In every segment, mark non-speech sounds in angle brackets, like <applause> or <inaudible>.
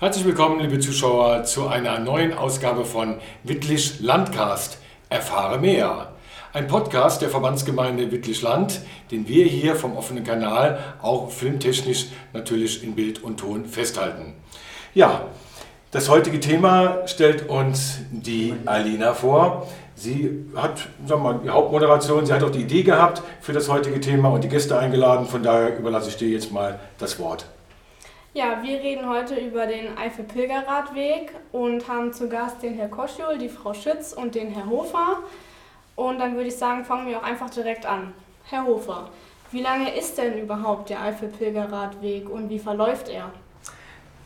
Herzlich willkommen, liebe Zuschauer, zu einer neuen Ausgabe von Wittlich Landcast. Erfahre mehr. Ein Podcast der Verbandsgemeinde Wittlich-Land, den wir hier vom offenen Kanal auch filmtechnisch natürlich in Bild und Ton festhalten. Ja, das heutige Thema stellt uns die Alina vor. Sie hat sagen wir mal, die Hauptmoderation, sie hat auch die Idee gehabt für das heutige Thema und die Gäste eingeladen. Von daher überlasse ich dir jetzt mal das Wort. Ja, wir reden heute über den Eifel-Pilgerradweg und haben zu Gast den Herr Koschul, die Frau Schütz und den Herr Hofer. Und dann würde ich sagen, fangen wir auch einfach direkt an. Herr Hofer, wie lange ist denn überhaupt der Eifel-Pilgerradweg und wie verläuft er?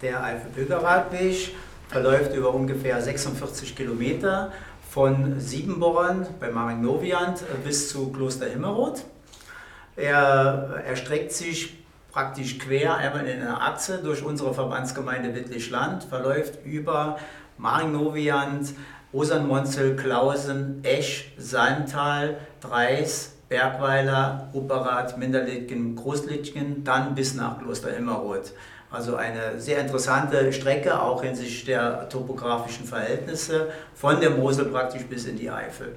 Der Eifel-Pilgerradweg verläuft über ungefähr 46 Kilometer von Siebenborn bei Maringnoviant bis zu Kloster Himmeroth. Er erstreckt sich praktisch quer, einmal in einer Achse durch unsere Verbandsgemeinde Wittlich-Land, verläuft über Maringnoviant, Osernmonzel, Klausen, Esch, Salmtal, Dreis, Bergweiler, Upperath, Minderlitgen, Großlitgen, dann bis nach Kloster Immerroth. Also eine sehr interessante Strecke, auch hinsichtlich der topografischen Verhältnisse, von der Mosel praktisch bis in die Eifel.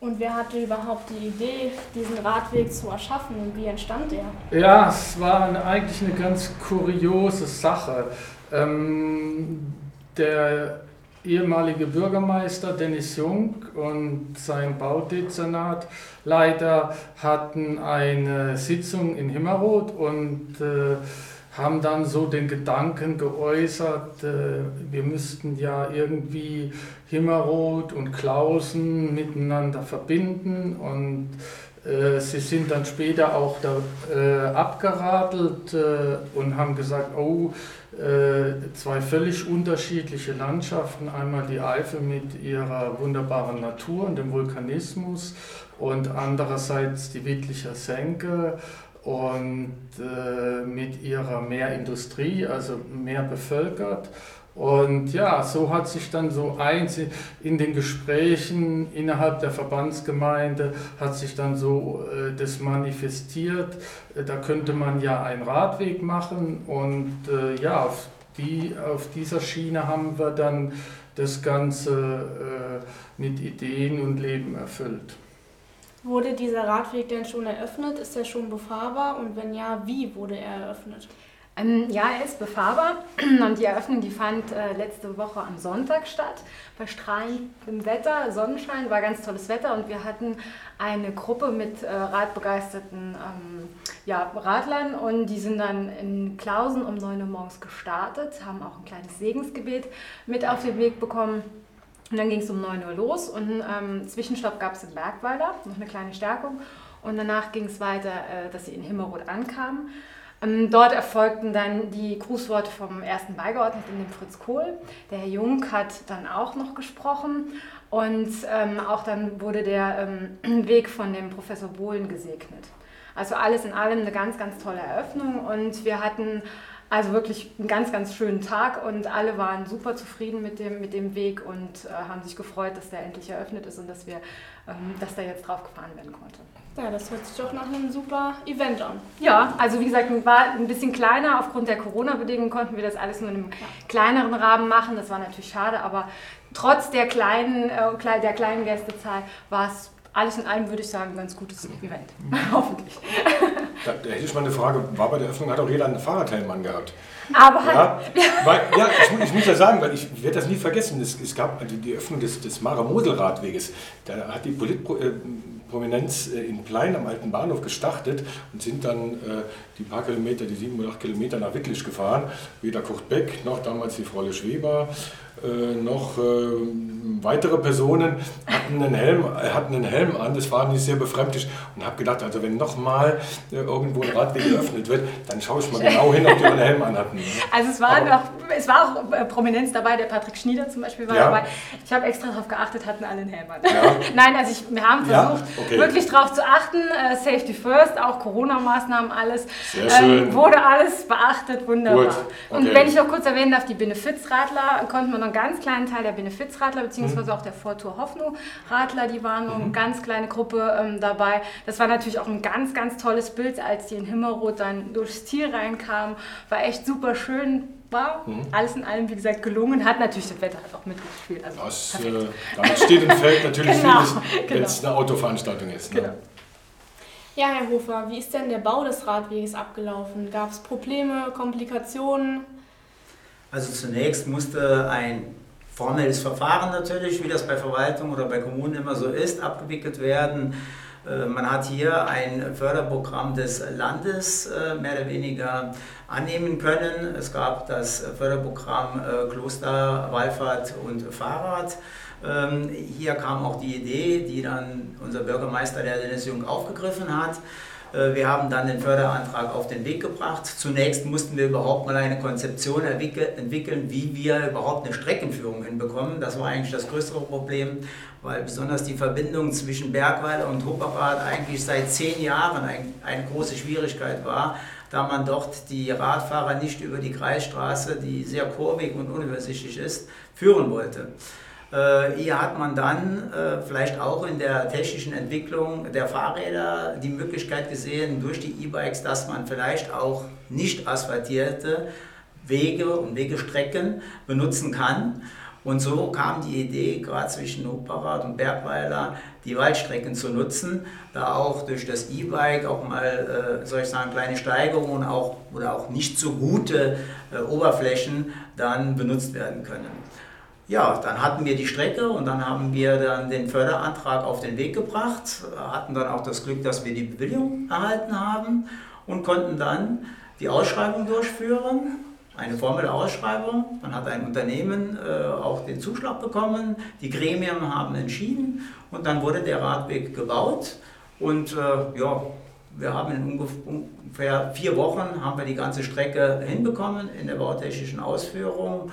Und wer hatte überhaupt die Idee, diesen Radweg zu erschaffen und wie entstand der? Ja, es war eine, eigentlich eine ganz kuriose Sache. Ähm, der ehemalige Bürgermeister Dennis Jung und sein Baudezernat leider hatten eine Sitzung in Himmeroth und äh, haben dann so den Gedanken geäußert, äh, wir müssten ja irgendwie Himmeroth und Klausen miteinander verbinden und äh, sie sind dann später auch da, äh, abgeradelt äh, und haben gesagt, oh, äh, zwei völlig unterschiedliche Landschaften, einmal die Eifel mit ihrer wunderbaren Natur und dem Vulkanismus und andererseits die Wittlicher Senke und äh, mit ihrer Meerindustrie, also mehr bevölkert. Und ja, so hat sich dann so eins in den Gesprächen innerhalb der Verbandsgemeinde hat sich dann so äh, das manifestiert. Da könnte man ja einen Radweg machen und äh, ja, auf, die, auf dieser Schiene haben wir dann das Ganze äh, mit Ideen und Leben erfüllt. Wurde dieser Radweg denn schon eröffnet? Ist er schon befahrbar? Und wenn ja, wie wurde er eröffnet? Ähm, ja, er ist befahrbar <clears throat> und die Eröffnung die fand äh, letzte Woche am Sonntag statt. Bei strahlendem Wetter, Sonnenschein, war ganz tolles Wetter und wir hatten eine Gruppe mit äh, radbegeisterten ähm, ja, Radlern und die sind dann in Klausen um 9 Uhr morgens gestartet, haben auch ein kleines Segensgebet mit auf den Weg bekommen. Und dann ging es um 9 Uhr los und ähm, Zwischenstopp gab es in Bergweiler, noch eine kleine Stärkung. Und danach ging es weiter, äh, dass sie in Himmelroth ankamen. Ähm, dort erfolgten dann die Grußworte vom ersten Beigeordneten, dem Fritz Kohl. Der Herr Jung hat dann auch noch gesprochen und ähm, auch dann wurde der ähm, <clears throat> Weg von dem Professor Bohlen gesegnet. Also alles in allem eine ganz, ganz tolle Eröffnung und wir hatten also wirklich einen ganz, ganz schönen Tag und alle waren super zufrieden mit dem, mit dem Weg und äh, haben sich gefreut, dass der endlich eröffnet ist und dass, wir, ähm, dass da jetzt drauf gefahren werden konnte. Ja, das hört sich doch nach einem super Event an. Ja, also wie gesagt, war ein bisschen kleiner. Aufgrund der Corona-Bedingungen konnten wir das alles nur in einem kleineren Rahmen machen. Das war natürlich schade, aber trotz der kleinen, äh, der kleinen Gästezahl war es alles in allem, würde ich sagen, ein ganz gutes Event. <laughs> Hoffentlich. Da, da, hätte ich mal eine Frage. War bei der Öffnung, hat auch jeder einen Fahrradhelm angehabt? Aber ja, weil, ja ich, ich, muss ja sagen, weil ich werde das nie vergessen. Es, es gab die, die Öffnung des, des Mare-Mosel-Radweges. Da hat die Politprominenz äh, in Plein am alten Bahnhof gestartet und sind dann äh, die paar Kilometer, die sieben oder acht Kilometer nach Wittlich gefahren. Weder Kurt Beck noch damals die Frau Schweber äh, noch äh, weitere Personen hatten einen, Helm, äh, hatten einen Helm an. Das war nicht sehr befremdlich und habe gedacht, also wenn nochmal äh, irgendwo ein Radweg geöffnet wird, dann schaue ich mal genau hin, ob die einen Helm anhatten. Also es war, noch, es war auch äh, Prominenz dabei, der Patrick Schnieder zum Beispiel war ja. dabei. Ich habe extra darauf geachtet, hatten alle einen Helm an. Ja. <laughs> Nein, also ich, wir haben versucht, ja? okay. wirklich darauf zu achten, äh, Safety First, auch Corona-Maßnahmen, alles. Sehr schön. Ähm, wurde alles beachtet, wunderbar. Okay. Und wenn ich noch kurz erwähnen darf, die Benefizradler konnten wir noch ganz kleinen Teil der Benefizradler, beziehungsweise mhm. auch der Vortour Hoffnung Radler, die waren eine mhm. ganz kleine Gruppe ähm, dabei. Das war natürlich auch ein ganz, ganz tolles Bild, als die in Himmelroth dann durchs Ziel reinkamen. War echt super schön war mhm. alles in allem, wie gesagt, gelungen. Hat natürlich das Wetter halt auch mitgespielt. Also das, äh, damit steht und fällt natürlich <laughs> genau, vieles, wenn es genau. eine Autoveranstaltung ist. Ne? Genau. Ja, Herr Hofer, wie ist denn der Bau des Radweges abgelaufen? Gab es Probleme, Komplikationen? Also zunächst musste ein formelles Verfahren natürlich, wie das bei Verwaltung oder bei Kommunen immer so ist, abgewickelt werden. Äh, man hat hier ein Förderprogramm des Landes äh, mehr oder weniger annehmen können. Es gab das Förderprogramm äh, Kloster, Wallfahrt und Fahrrad. Ähm, hier kam auch die Idee, die dann unser Bürgermeister, der Dennis Jung, aufgegriffen hat. Äh, wir haben dann den Förderantrag auf den Weg gebracht. Zunächst mussten wir überhaupt mal eine Konzeption entwickeln, wie wir überhaupt eine Streckenführung hinbekommen. Das war eigentlich das größere Problem, weil besonders die Verbindung zwischen Bergweiler und Hupperrad eigentlich seit zehn Jahren eine große Schwierigkeit war, da man dort die Radfahrer nicht über die Kreisstraße, die sehr kurvig und unübersichtlich ist, führen wollte. Äh, hier hat man dann äh, vielleicht auch in der technischen Entwicklung der Fahrräder die Möglichkeit gesehen, durch die E-Bikes, dass man vielleicht auch nicht asphaltierte Wege und Wegestrecken benutzen kann. Und so kam die Idee, gerade zwischen Hochparad und Bergweiler, die Waldstrecken zu nutzen, da auch durch das E-Bike auch mal, äh, soll ich sagen, kleine Steigerungen auch, oder auch nicht so gute äh, Oberflächen dann benutzt werden können. Ja, dann hatten wir die Strecke und dann haben wir dann den Förderantrag auf den Weg gebracht, hatten dann auch das Glück, dass wir die Bewilligung erhalten haben und konnten dann die Ausschreibung durchführen, eine formelle Ausschreibung. Dann hat ein Unternehmen äh, auch den Zuschlag bekommen, die Gremien haben entschieden und dann wurde der Radweg gebaut und äh, ja, wir haben in ungefähr vier Wochen haben wir die ganze Strecke hinbekommen in der bautechnischen Ausführung.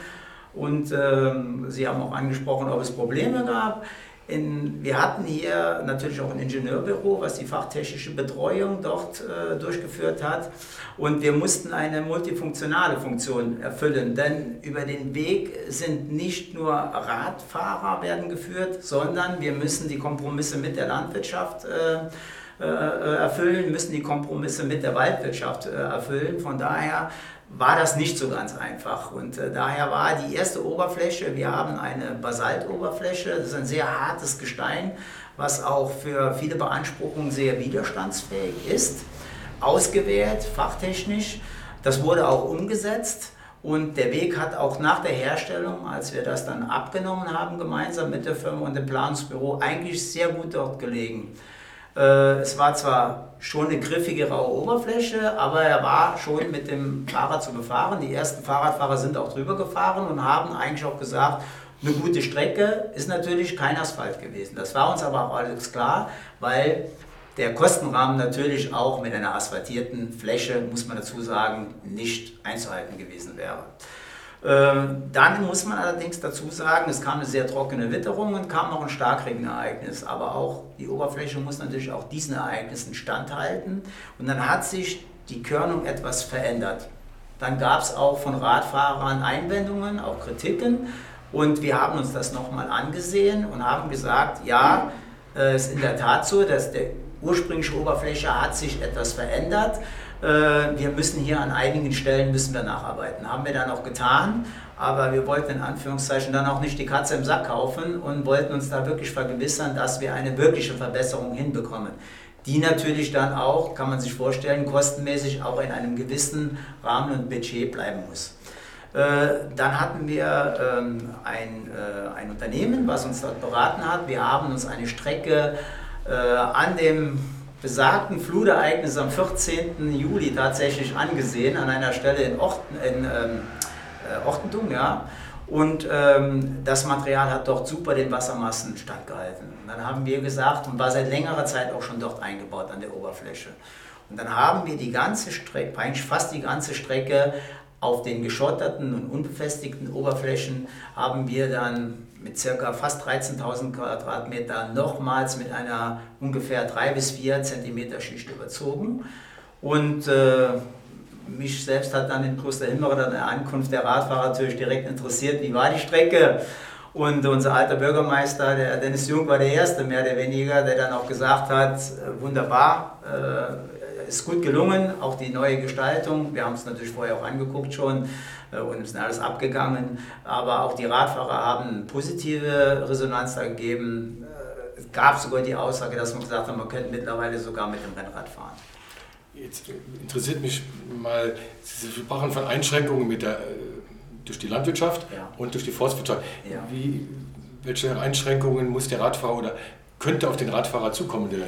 Und ähm, Sie haben auch angesprochen, ob es Probleme gab. In, wir hatten hier natürlich auch ein Ingenieurbüro, was die fachtechnische Betreuung dort äh, durchgeführt hat. Und wir mussten eine multifunktionale Funktion erfüllen, denn über den Weg sind nicht nur Radfahrer werden geführt, sondern wir müssen die Kompromisse mit der Landwirtschaft äh, äh, erfüllen, müssen die Kompromisse mit der Waldwirtschaft äh, erfüllen. Von daher war das nicht so ganz einfach. Und äh, daher war die erste Oberfläche, wir haben eine Basaltoberfläche, das ist ein sehr hartes Gestein, was auch für viele Beanspruchungen sehr widerstandsfähig ist, ausgewählt, fachtechnisch. Das wurde auch umgesetzt. Und der Weg hat auch nach der Herstellung, als wir das dann abgenommen haben, gemeinsam mit der Firma und dem Planungsbüro, eigentlich sehr gut dort gelegen. Äh, es war zwar schon eine griffige, raue Oberfläche, aber er war schon mit dem Fahrrad zu befahren. Die ersten Fahrradfahrer sind auch drüber gefahren und haben eigentlich auch gesagt, eine gute Strecke ist natürlich kein Asphalt gewesen. Das war uns aber auch alles klar, weil der Kostenrahmen natürlich auch mit einer asphaltierten Fläche, muss man dazu sagen, nicht einzuhalten gewesen wäre. Ähm, dann muss man allerdings dazu sagen, es kam eine sehr trockene Witterung und kam noch ein Starkregenereignis. Aber auch die Oberfläche muss natürlich auch diesen Ereignissen standhalten. Und dann hat sich die Körnung etwas verändert. Dann gab es auch von Radfahrern Einwendungen, auch Kritiken. Und wir haben uns das nochmal angesehen und haben gesagt, ja, äh, es ist in der Tat so, dass die ursprüngliche Oberfläche hat sich etwas verändert. Äh, wir müssen hier an einigen Stellen müssen wir nacharbeiten. Haben wir dann auch getan, aber wir wollten in Anführungszeichen dann auch nicht die Katze im Sack kaufen und wollten uns da wirklich vergewissern, dass wir eine wirkliche Verbesserung hinbekommen. Die natürlich dann auch, kann man sich vorstellen, kostenmäßig auch in einem gewissen Rahmen und Budget bleiben muss. Äh, dann hatten wir ähm, ein, äh, ein Unternehmen, was uns dort beraten hat. Wir haben uns eine Strecke an dem besagten Flutereignis am 14. Juli tatsächlich angesehen, an einer Stelle in, Orten, in ähm, äh, Ortentum, ja. Und ähm, das Material hat dort super den Wassermassen standgehalten. Und dann haben wir gesagt, und war seit längerer Zeit auch schon dort eingebaut an der Oberfläche. Und dann haben wir die ganze Strecke, eigentlich fast die ganze Strecke auf den geschotterten und unbefestigten Oberflächen haben wir dann mit circa fast 13.000 Quadratmeter nochmals mit einer ungefähr 3 bis 4 Zentimeter Schicht überzogen. Und äh, mich selbst hat dann in Klosterhimmere an der Ankunft der Radfahrer natürlich direkt interessiert, wie war die Strecke. Und unser alter Bürgermeister, der Dennis Jung, war der Erste mehr oder weniger, der dann auch gesagt hat, äh, wunderbar, äh, ist gut gelungen, auch die neue Gestaltung. Wir haben es natürlich vorher auch angeguckt schon äh, und sind alles abgegangen. Aber auch die Radfahrer haben positive Resonanz da gegeben. Äh, es gab sogar die Aussage, dass man gesagt hat, man könnte mittlerweile sogar mit dem Rennrad fahren. Jetzt interessiert mich mal, Sie sprachen von Einschränkungen mit der, durch die Landwirtschaft ja. und durch die Forstwirtschaft. Ja. Wie, welche Einschränkungen muss der Radfahrer oder könnte auf den Radfahrer zukommen, der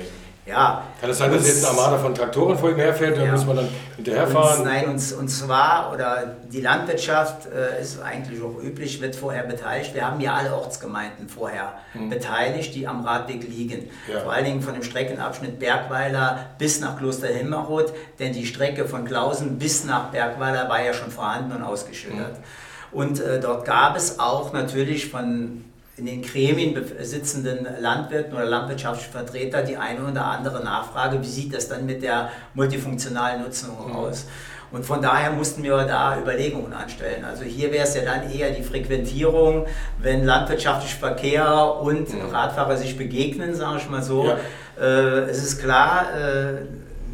ja. Kann es sein, dass jetzt eine Armada von Traktoren vor ihm herfährt, dann ja. muss man dann hinterherfahren? Und, nein, und, und zwar, oder die Landwirtschaft äh, ist eigentlich auch üblich, wird vorher beteiligt. Wir haben ja alle Ortsgemeinden vorher hm. beteiligt, die am Radweg liegen. Ja. Vor allen Dingen von dem Streckenabschnitt Bergweiler bis nach Kloster Himmerroth, denn die Strecke von Klausen bis nach Bergweiler war ja schon vorhanden und ausgeschildert. Hm. Und äh, dort gab es auch natürlich von in den Gremien sitzenden Landwirten oder landwirtschaftlichen Vertreter die eine oder andere Nachfrage, wie sieht das dann mit der multifunktionalen Nutzung mhm. aus? Und von daher mussten wir da Überlegungen anstellen. Also hier wäre es ja dann eher die Frequentierung, wenn landwirtschaftlicher Verkehr und mhm. Radfahrer sich begegnen, sage ich mal so. Ja. Äh, es ist klar, äh,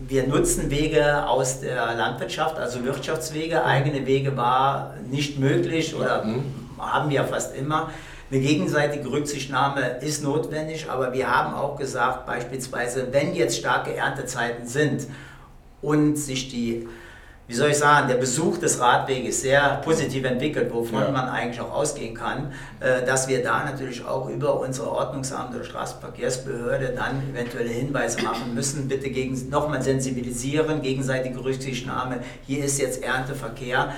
wir nutzen Wege aus der Landwirtschaft, also Wirtschaftswege. Eigene Wege war nicht möglich oder mhm. haben wir fast immer. Eine gegenseitige Rücksichtnahme ist notwendig, aber wir haben auch gesagt, beispielsweise, wenn jetzt starke Erntezeiten sind und sich die, wie soll ich sagen, der Besuch des Radweges sehr positiv entwickelt, wovon ja. man eigentlich auch ausgehen kann, äh, dass wir da natürlich auch über unsere Ordnungsamt oder Straßenverkehrsbehörde dann eventuelle Hinweise machen müssen. Bitte gegen, nochmal sensibilisieren, gegenseitige Rücksichtnahme. Hier ist jetzt Ernteverkehr.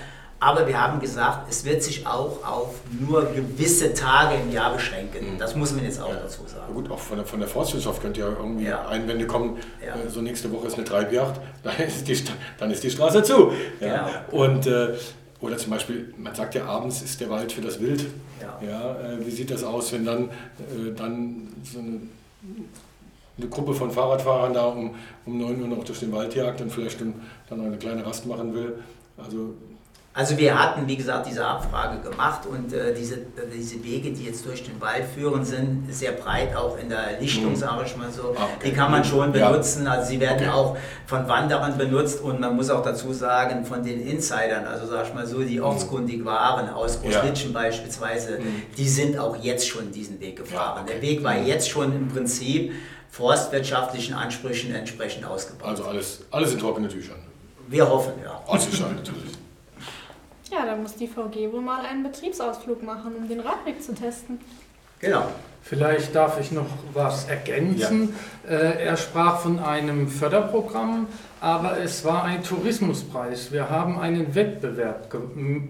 Aber wir haben gesagt, es wird sich auch auf nur gewisse Tage im Jahr beschränken. Mhm. Das muss man jetzt auch ja. dazu sagen. Ja gut, auch von der, von der Forstwirtschaft könnte ja irgendwie ja. Einwände kommen, äh, so nächste Woche ist eine Treibjacht, <laughs> dann ist die, dann ist die Straße zu. Genau. Und, äh, oder zum Beispiel, man sagt ja, abends ist der Wald für das Wild. Ja. Äh, wie sieht das aus, wenn dann, äh, dann so eine, eine Gruppe von Fahrradfahrern da um, um 9 Uhr noch durch den Wald jagt und vielleicht dann, dann eine kleine Rast machen will? Also also wir hatten, wie gesagt, diese Abfrage gemacht und äh, diese, diese Wege, die jetzt durch den Wald führen, sind sehr breit, auch in der Lichtung, mhm. sage ich mal so. Ah, okay. Die kann man schon benutzen, also sie werden okay. auch von Wanderern benutzt und man muss auch dazu sagen, von den Insidern, also sage ich mal so, die mhm. ortskundig waren, aus Großlitschen ja. beispielsweise, mhm. die sind auch jetzt schon diesen Weg gefahren. Ja, okay. Der Weg war mhm. jetzt schon im Prinzip forstwirtschaftlichen Ansprüchen entsprechend ausgebaut. Also alles, alles in trockenen Tüchern. Wir hoffen, ja. Also natürlich. <laughs> Ja, dann muss die VG wohl mal einen Betriebsausflug machen, um den Radweg zu testen. Genau. Vielleicht darf ich noch was ergänzen. Ja. Äh, er sprach von einem Förderprogramm, aber es war ein Tourismuspreis. Wir haben einen Wettbewerb ge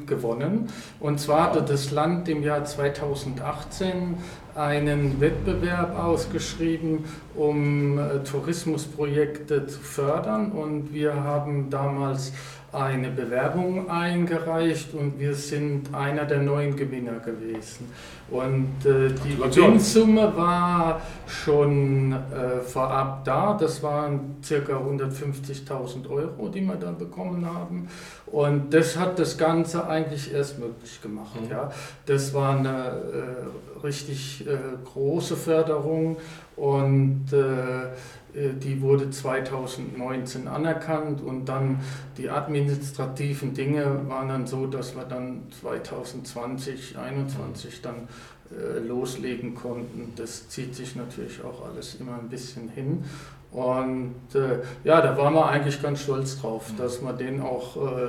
gewonnen. Und zwar hat das Land im Jahr 2018 einen Wettbewerb ausgeschrieben, um äh, Tourismusprojekte zu fördern. Und wir haben damals eine Bewerbung eingereicht und wir sind einer der neuen Gewinner gewesen. Und äh, die Gewinnsumme war schon äh, vorab da, das waren ca. 150.000 Euro, die wir dann bekommen haben. Und das hat das Ganze eigentlich erst möglich gemacht. Mhm. Ja. Das war eine äh, richtig äh, große Förderung und äh, die wurde 2019 anerkannt und dann die administrativen Dinge waren dann so, dass wir dann 2020, 2021 dann äh, loslegen konnten. Das zieht sich natürlich auch alles immer ein bisschen hin. Und äh, ja, da waren wir eigentlich ganz stolz drauf, mhm. dass wir den auch äh,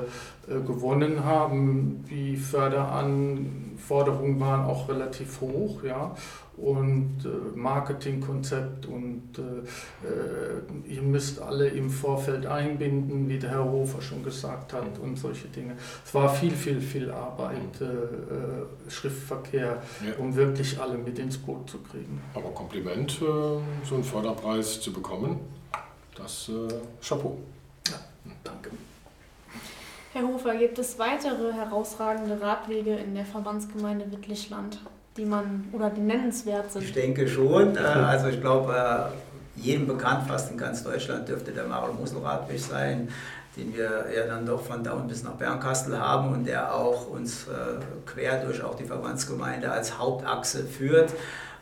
äh, gewonnen haben. Die Förderanforderungen waren auch relativ hoch, ja und äh, Marketingkonzept und äh, äh, ihr müsst alle im Vorfeld einbinden, wie der Herr Hofer schon gesagt hat und solche Dinge. Es war viel, viel, viel Arbeit, äh, äh Schriftverkehr, ja. um wirklich alle mit ins Boot zu kriegen. Aber Kompliment, äh, so einen Förderpreis zu bekommen, das Chapeau. Ja, danke. Herr Hofer, gibt es weitere herausragende Radwege in der Verbandsgemeinde Wittlichland? die man oder die nennenswert sind? Ich denke schon. Äh, also ich glaube, äh, jedem bekannt, fast in ganz Deutschland dürfte der Marl-Mosel-Radweg sein, den wir ja dann doch von Daun bis nach Bernkastel haben und der auch uns äh, quer durch auch die Verbandsgemeinde als Hauptachse führt.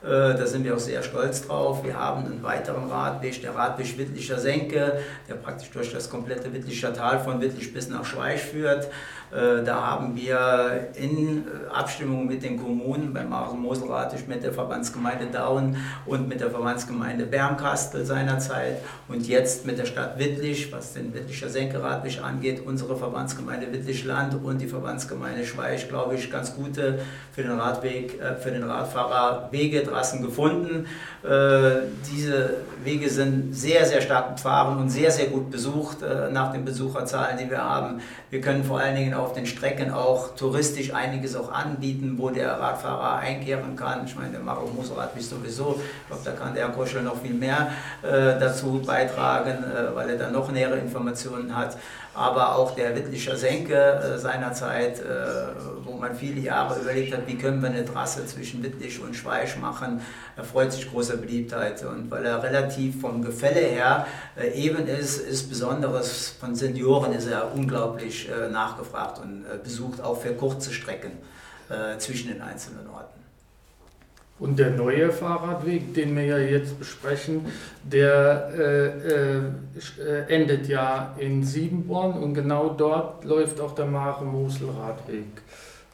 Äh, da sind wir auch sehr stolz drauf. Wir haben einen weiteren Radweg, der Radweg Wittlicher Senke, der praktisch durch das komplette Wittlicher Tal von Wittlich bis nach Schweich führt. Äh, da haben wir in äh, Abstimmung mit den Kommunen beim Maren-Mosel-Ratisch mit der Verbandsgemeinde Daun und mit der Verbandsgemeinde Bernkastel seinerzeit und jetzt mit der Stadt Wittlich, was den Wittlicher Senke-Radweg angeht, unsere Verbandsgemeinde Wittlich-Land und die Verbandsgemeinde Schweich, glaube ich, ganz gute für den Radweg, für den Radfahrer Wege Straßen gefunden. Äh, diese Wege sind sehr, sehr stark befahren und sehr, sehr gut besucht äh, nach den Besucherzahlen, die wir haben. Wir können vor allen Dingen auf den Strecken auch touristisch einiges auch anbieten, wo der Radfahrer einkehren kann. Ich meine, der Maro Motorrad wie sowieso. Ich glaube, da kann der Herr Koschel noch viel mehr äh, dazu beitragen, weil er da noch nähere Informationen hat aber auch der Wittlicher Senke äh, seinerzeit, äh, wo man viele Jahre überlegt hat, wie können wir eine Trasse zwischen Wittlich und Schweich machen, erfreut sich großer Beliebtheit. Und weil er relativ vom Gefälle her äh, eben ist, ist besonderes von Senioren ist er unglaublich äh, nachgefragt und äh, besucht auch für kurze Strecken äh, zwischen den einzelnen Orten. Und der neue Fahrradweg, den wir ja jetzt besprechen, der äh, äh, endet ja in Siebenborn und genau dort läuft auch der Mare-Mosel-Radweg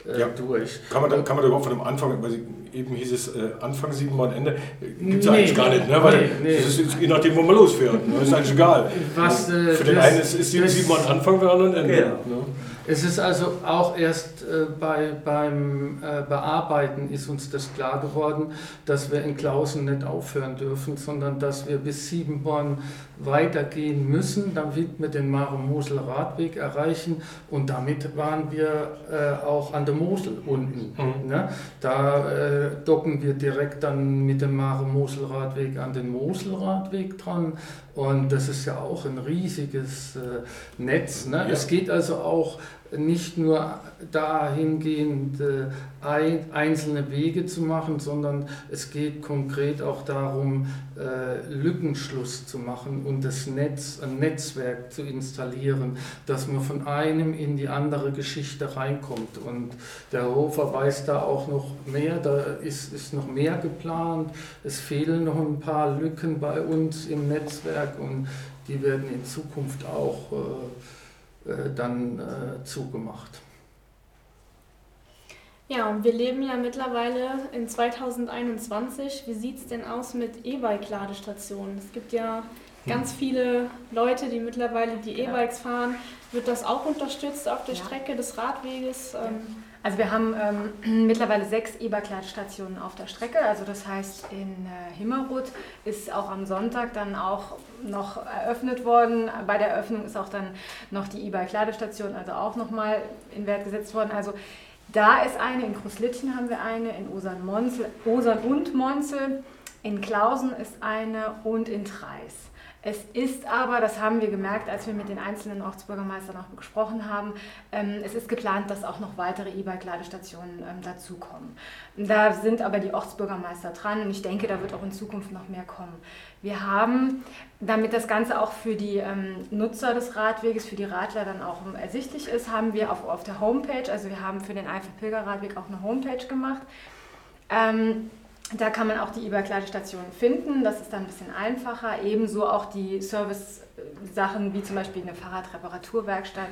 äh, ja. durch. Kann man, da, kann man da überhaupt von dem Anfang, weil eben hieß es äh, Anfang Siebenborn, Ende, gibt es nee, eigentlich gar nicht, ne? weil nee, nee. Das ist, je nachdem, wo man losfährt, ne? ist eigentlich egal. Was, äh, Für den das, einen ist, ist Siebenborn Anfang, für den anderen Ende. Ja. Ne? Es ist also auch erst äh, bei, beim äh, Bearbeiten ist uns das klar geworden, dass wir in Klausen nicht aufhören dürfen, sondern dass wir bis Siebenborn weitergehen müssen, damit wir den Mare-Mosel-Radweg erreichen und damit waren wir äh, auch an der Mosel unten. Mhm. Ne? Da äh, docken wir direkt dann mit dem Mare-Mosel-Radweg an den Moselradweg dran und das ist ja auch ein riesiges äh, Netz. Ne? Ja. Es geht also auch nicht nur dahingehend äh, einzelne Wege zu machen, sondern es geht konkret auch darum, äh, Lückenschluss zu machen und das Netz, ein Netzwerk zu installieren, dass man von einem in die andere Geschichte reinkommt. Und der Hofer weiß da auch noch mehr, da ist, ist noch mehr geplant. Es fehlen noch ein paar Lücken bei uns im Netzwerk und die werden in Zukunft auch äh, dann äh, zugemacht. Ja, und wir leben ja mittlerweile in 2021. Wie sieht es denn aus mit E-Bike-Ladestationen? Es gibt ja ganz hm. viele Leute, die mittlerweile die E-Bikes fahren. Wird das auch unterstützt auf der ja. Strecke des Radweges? Ähm, also wir haben ähm, <clears throat> mittlerweile sechs E-Bike-Ladestationen auf der Strecke. Also das heißt, in äh, Himmerod ist auch am Sonntag dann auch noch eröffnet worden. Bei der Eröffnung ist auch dann noch die E-Bike-Ladestation also auch nochmal in Wert gesetzt worden. Also da ist eine, in Großlittchen haben wir eine, in Osern, Monzel, Osern und Monzel, in Klausen ist eine und in Treis. Es ist aber, das haben wir gemerkt, als wir mit den einzelnen Ortsbürgermeistern auch gesprochen haben, ähm, es ist geplant, dass auch noch weitere E-Bike-Ladestationen ähm, dazukommen. Da sind aber die Ortsbürgermeister dran und ich denke, da wird auch in Zukunft noch mehr kommen. Wir haben, damit das Ganze auch für die ähm, Nutzer des Radweges, für die Radler dann auch ersichtlich ist, haben wir auf, auf der Homepage, also wir haben für den Eifel-Pilger-Radweg auch eine Homepage gemacht. Ähm, da kann man auch die E-Bike-Ladestationen finden, das ist dann ein bisschen einfacher. Ebenso auch die Service-Sachen wie zum Beispiel eine Fahrradreparaturwerkstatt,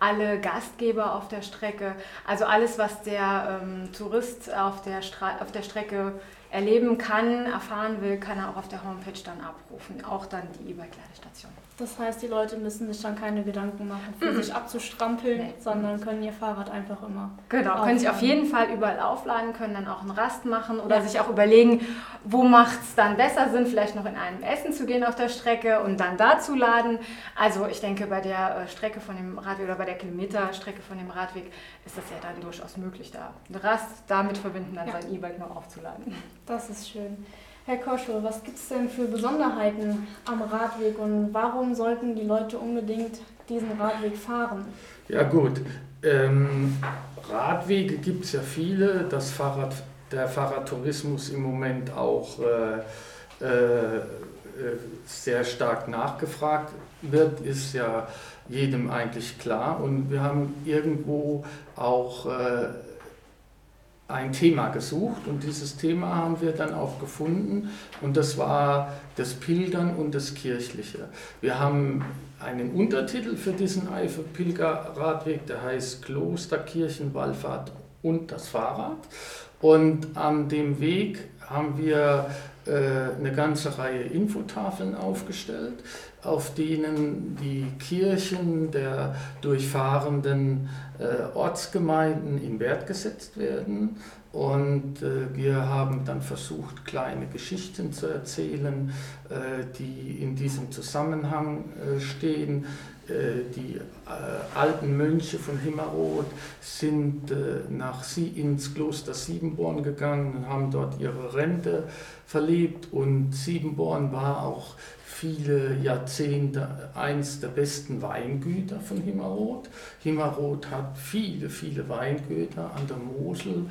alle Gastgeber auf der Strecke, also alles, was der ähm, Tourist auf der, auf der Strecke erleben kann, erfahren will, kann er auch auf der Homepage dann abrufen, auch dann die E-Bike-Ladestation. Das heißt, die Leute müssen sich dann keine Gedanken machen, für mhm. sich abzustrampeln, nee. sondern können ihr Fahrrad einfach immer. Genau, aufladen. können sich auf jeden Fall überall aufladen, können dann auch einen Rast machen oder ja. sich auch überlegen, wo macht es dann besser Sinn, vielleicht noch in einem Essen zu gehen auf der Strecke und dann da zu laden. Also ich denke, bei der äh, Strecke von dem Radweg oder bei der Kilometerstrecke von dem Radweg ist das ja dann durchaus möglich, da einen Rast damit verbinden, dann ja. sein E-Bike nur aufzuladen. Das ist schön. Herr Koschel, was gibt es denn für Besonderheiten am Radweg und warum sollten die Leute unbedingt diesen Radweg fahren? Ja gut, ähm, Radwege gibt es ja viele. Das Fahrrad, der Fahrradtourismus im Moment auch äh, äh, sehr stark nachgefragt wird, ist ja jedem eigentlich klar. Und wir haben irgendwo auch äh, ein Thema gesucht und dieses Thema haben wir dann auch gefunden und das war das Pilgern und das Kirchliche. Wir haben einen Untertitel für diesen Eifel-Pilgerradweg, der heißt Kloster, Kirchen, Wallfahrt und das Fahrrad. Und an dem Weg haben wir äh, eine ganze Reihe Infotafeln aufgestellt, auf denen die Kirchen der durchfahrenden äh, Ortsgemeinden in Wert gesetzt werden. Und äh, wir haben dann versucht, kleine Geschichten zu erzählen, äh, die in diesem Zusammenhang äh, stehen. Äh, die äh, alten Mönche von Himmerod sind nach sie ins Kloster Siebenborn gegangen und haben dort ihre Rente verlebt. Und Siebenborn war auch viele Jahrzehnte eins der besten Weingüter von Himmerod. Himmerod hat viele, viele Weingüter an der Mosel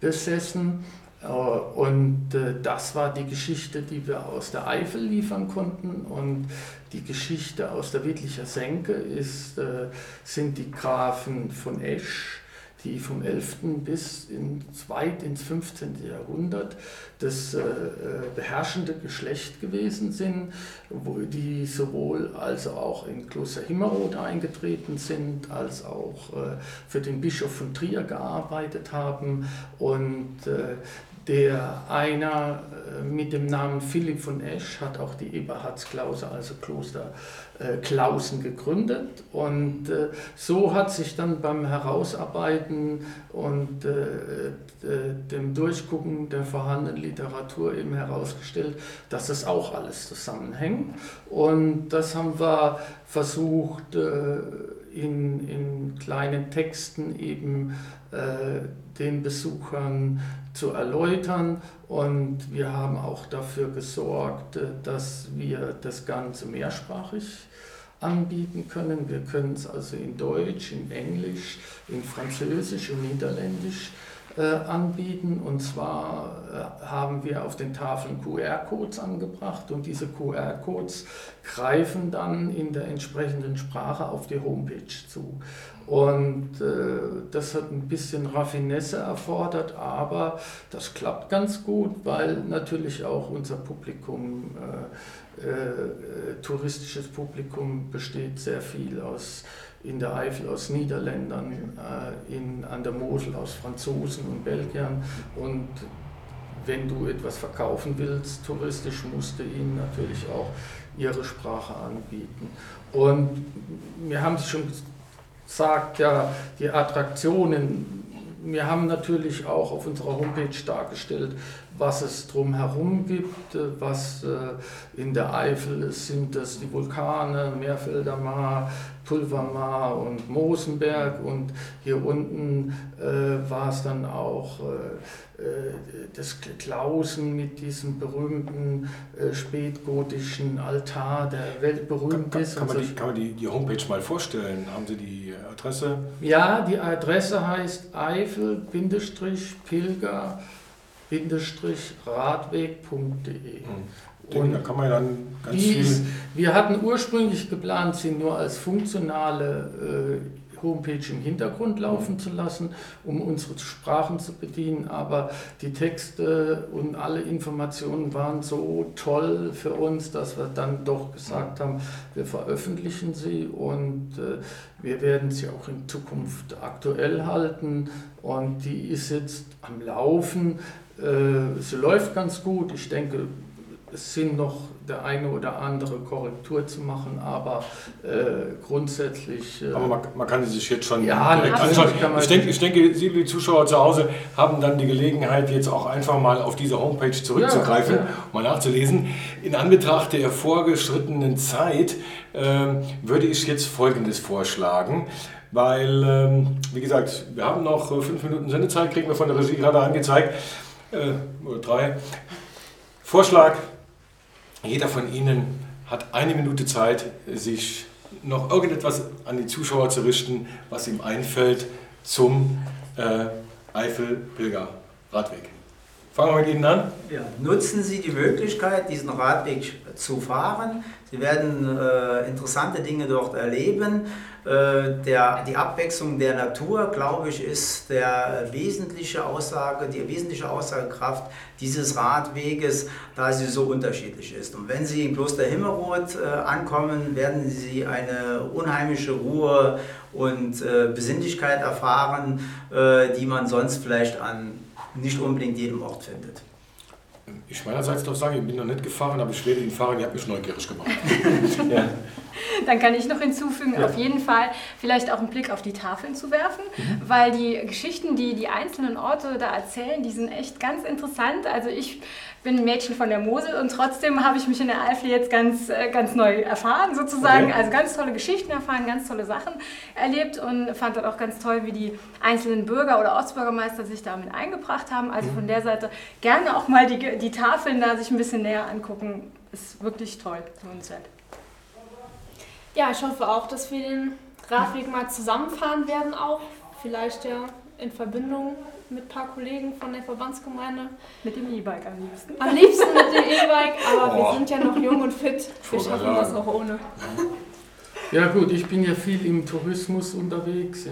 besessen. Äh, und äh, das war die Geschichte, die wir aus der Eifel liefern konnten. Und die Geschichte aus der Wittlicher Senke ist, äh, sind die Grafen von Esch, die vom 11. bis ins, weit ins 15. Jahrhundert das äh, beherrschende Geschlecht gewesen sind, die sowohl also auch in Kloster Himmerod eingetreten sind, als auch äh, für den Bischof von Trier gearbeitet haben und äh, der einer äh, mit dem Namen Philipp von Esch hat auch die Eberhardsklause, also Kloster äh, Klausen, gegründet. Und äh, so hat sich dann beim Herausarbeiten und dem Durchgucken der vorhandenen Literatur eben herausgestellt, dass das auch alles zusammenhängt. Und das haben wir versucht, in, in kleinen Texten eben äh, den Besuchern zu erläutern. Und wir haben auch dafür gesorgt, äh, dass wir das Ganze mehrsprachig anbieten können. Wir können es also in Deutsch, in Englisch, in Französisch und Niederländisch äh, anbieten. Und zwar äh, haben wir auf den Tafeln QR-Codes angebracht und diese QR-Codes greifen dann in der entsprechenden Sprache auf die Homepage zu. Und äh, das hat ein bisschen Raffinesse erfordert, aber das klappt ganz gut, weil natürlich auch unser Publikum, äh, äh, touristisches Publikum besteht sehr viel aus in der Eifel aus Niederländern, äh, in, an der Mosel aus Franzosen und Belgiern. Und wenn du etwas verkaufen willst, touristisch, musst du ihnen natürlich auch ihre Sprache anbieten. Und wir haben es schon gesagt, ja, die Attraktionen, wir haben natürlich auch auf unserer Homepage dargestellt, was es drumherum gibt, was äh, in der Eifel ist, sind das die Vulkane, Meerfelder Maar, Pulvermar und Mosenberg und hier unten äh, war es dann auch äh, äh, das Klausen mit diesem berühmten äh, spätgotischen Altar, der weltberühmt kann, ist. Kann, man, die, kann man die, die Homepage mal vorstellen? Haben Sie die Adresse? Ja, die Adresse heißt Eifel-Pilger- radweg.de. Mhm. Und da kann man dann ganz viel. Ist, wir hatten ursprünglich geplant, sie nur als funktionale äh, Homepage im Hintergrund laufen zu lassen, um unsere Sprachen zu bedienen. Aber die Texte und alle Informationen waren so toll für uns, dass wir dann doch gesagt haben, wir veröffentlichen sie und äh, wir werden sie auch in Zukunft aktuell halten. Und die ist jetzt am Laufen. Äh, sie läuft ganz gut. Ich denke, es sind noch der eine oder andere Korrektur zu machen, aber äh, grundsätzlich. Äh aber man, man, kann sich jetzt schon ja, direkt anschauen. Ich denke, ich denke, Sie, liebe Zuschauer zu Hause, haben dann die Gelegenheit, jetzt auch einfach mal auf diese Homepage zurückzugreifen, ja, ja. mal nachzulesen. In Anbetracht der vorgeschrittenen Zeit äh, würde ich jetzt Folgendes vorschlagen weil, ähm, wie gesagt, wir haben noch fünf Minuten Sendezeit, kriegen wir von der Regie gerade angezeigt äh, oder drei. Vorschlag, jeder von Ihnen hat eine Minute Zeit, sich noch irgendetwas an die Zuschauer zu richten, was ihm einfällt zum äh, Eifel-Pilger-Radweg. Fangen wir mit Ihnen an. Ja, nutzen Sie die Möglichkeit, diesen Radweg zu fahren. Sie werden äh, interessante Dinge dort erleben. Äh, der, die Abwechslung der Natur, glaube ich, ist der wesentliche Aussage, die wesentliche Aussagekraft dieses Radweges, da sie so unterschiedlich ist. Und wenn Sie in Kloster Himmelroth äh, ankommen, werden Sie eine unheimliche Ruhe und äh, Besinnlichkeit erfahren, äh, die man sonst vielleicht an nicht unbedingt jedem Ort findet. Ich meinerseits darf sagen, ich bin noch nicht gefahren, aber ich werde ihn fahren, ihr habt mich neugierig gemacht. <laughs> ja. Dann kann ich noch hinzufügen, ja. auf jeden Fall vielleicht auch einen Blick auf die Tafeln zu werfen, mhm. weil die Geschichten, die die einzelnen Orte da erzählen, die sind echt ganz interessant. Also ich bin ein Mädchen von der Mosel und trotzdem habe ich mich in der Eifel jetzt ganz, äh, ganz neu erfahren sozusagen. Okay. Also ganz tolle Geschichten erfahren, ganz tolle Sachen erlebt und fand dann auch ganz toll, wie die einzelnen Bürger oder Ortsbürgermeister sich damit eingebracht haben. Also von der Seite gerne auch mal die, die Tafeln da sich ein bisschen näher angucken. Ist wirklich toll, lohnenswert. Ja, ich hoffe auch, dass wir den Radweg mal zusammenfahren werden auch. Vielleicht ja in Verbindung mit ein paar Kollegen von der Verbandsgemeinde. Mit dem E-Bike am liebsten. Am liebsten mit dem E-Bike, aber oh. wir sind ja noch jung und fit. Wir schaffen das auch ohne. Ja gut, ich bin ja viel im Tourismus unterwegs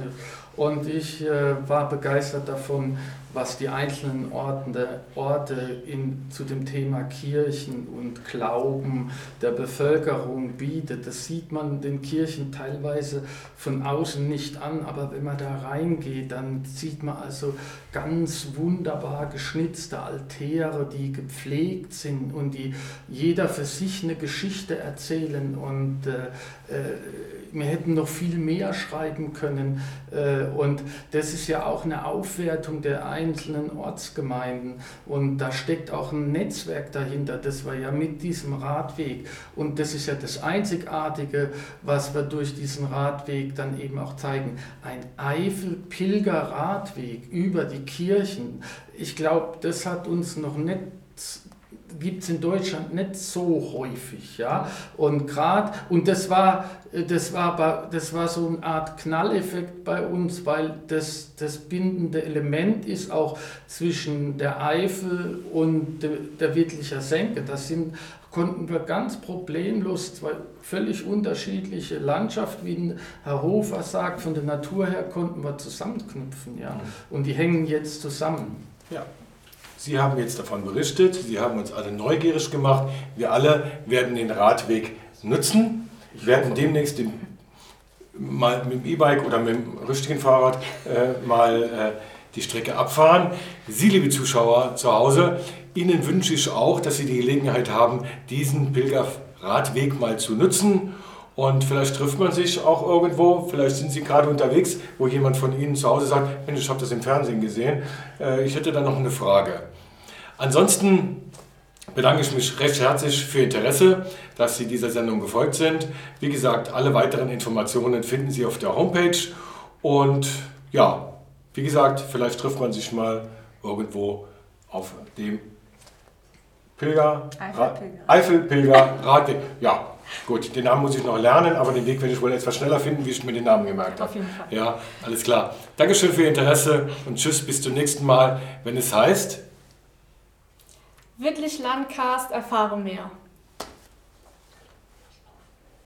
und ich äh, war begeistert davon, was die einzelnen Orte, Orte in, zu dem Thema Kirchen und Glauben der Bevölkerung bietet. Das sieht man den Kirchen teilweise von außen nicht an, aber wenn man da reingeht, dann sieht man also ganz wunderbar geschnitzte Altäre, die gepflegt sind und die jeder für sich eine Geschichte erzählen und äh, äh wir hätten noch viel mehr schreiben können. Äh, und das ist ja auch eine Aufwertung der einzelnen Ortsgemeinden. Und da steckt auch ein Netzwerk dahinter. Das war ja mit diesem Radweg. Und das ist ja das Einzigartige, was wir durch diesen Radweg dann eben auch zeigen. Ein Eifel-Pilger-Radweg über die Kirchen. Ich glaube, das hat uns noch nicht gibt es in Deutschland nicht so häufig. Ja? Und gerade, und das war, das, war, das war so eine Art Knalleffekt bei uns, weil das, das bindende Element ist auch zwischen der Eifel und der, der Wittlicher Senke. Das sind, konnten wir ganz problemlos zwei völlig unterschiedliche Landschaften, wie Herr Hofer sagt, von der Natur her konnten wir zusammenknüpfen. Ja? Mhm. Und die hängen jetzt zusammen. Ja. Sie haben jetzt davon berichtet, Sie haben uns alle neugierig gemacht. Wir alle werden den Radweg nutzen. Werden demnächst den, mal mit dem E-Bike oder mit dem richtigen Fahrrad äh, mal äh, die Strecke abfahren. Sie, liebe Zuschauer zu Hause, Ihnen wünsche ich auch, dass Sie die Gelegenheit haben, diesen Pilgerradweg mal zu nutzen. Und vielleicht trifft man sich auch irgendwo, vielleicht sind Sie gerade unterwegs, wo jemand von Ihnen zu Hause sagt, Mensch, ich habe das im Fernsehen gesehen. Äh, ich hätte da noch eine Frage. Ansonsten bedanke ich mich recht herzlich für Ihr Interesse, dass Sie dieser Sendung gefolgt sind. Wie gesagt, alle weiteren Informationen finden Sie auf der Homepage. Und ja, wie gesagt, vielleicht trifft man sich mal irgendwo auf dem Pilger, Eifelpilger, Radweg. Ja, Gut, den Namen muss ich noch lernen, aber den Weg werde ich wohl etwas schneller finden, wie ich mir den Namen gemerkt habe. Auf jeden Fall. Ja, alles klar. Dankeschön für Ihr Interesse und tschüss, bis zum nächsten Mal, wenn es heißt. Wittlich Landcast, erfahre mehr.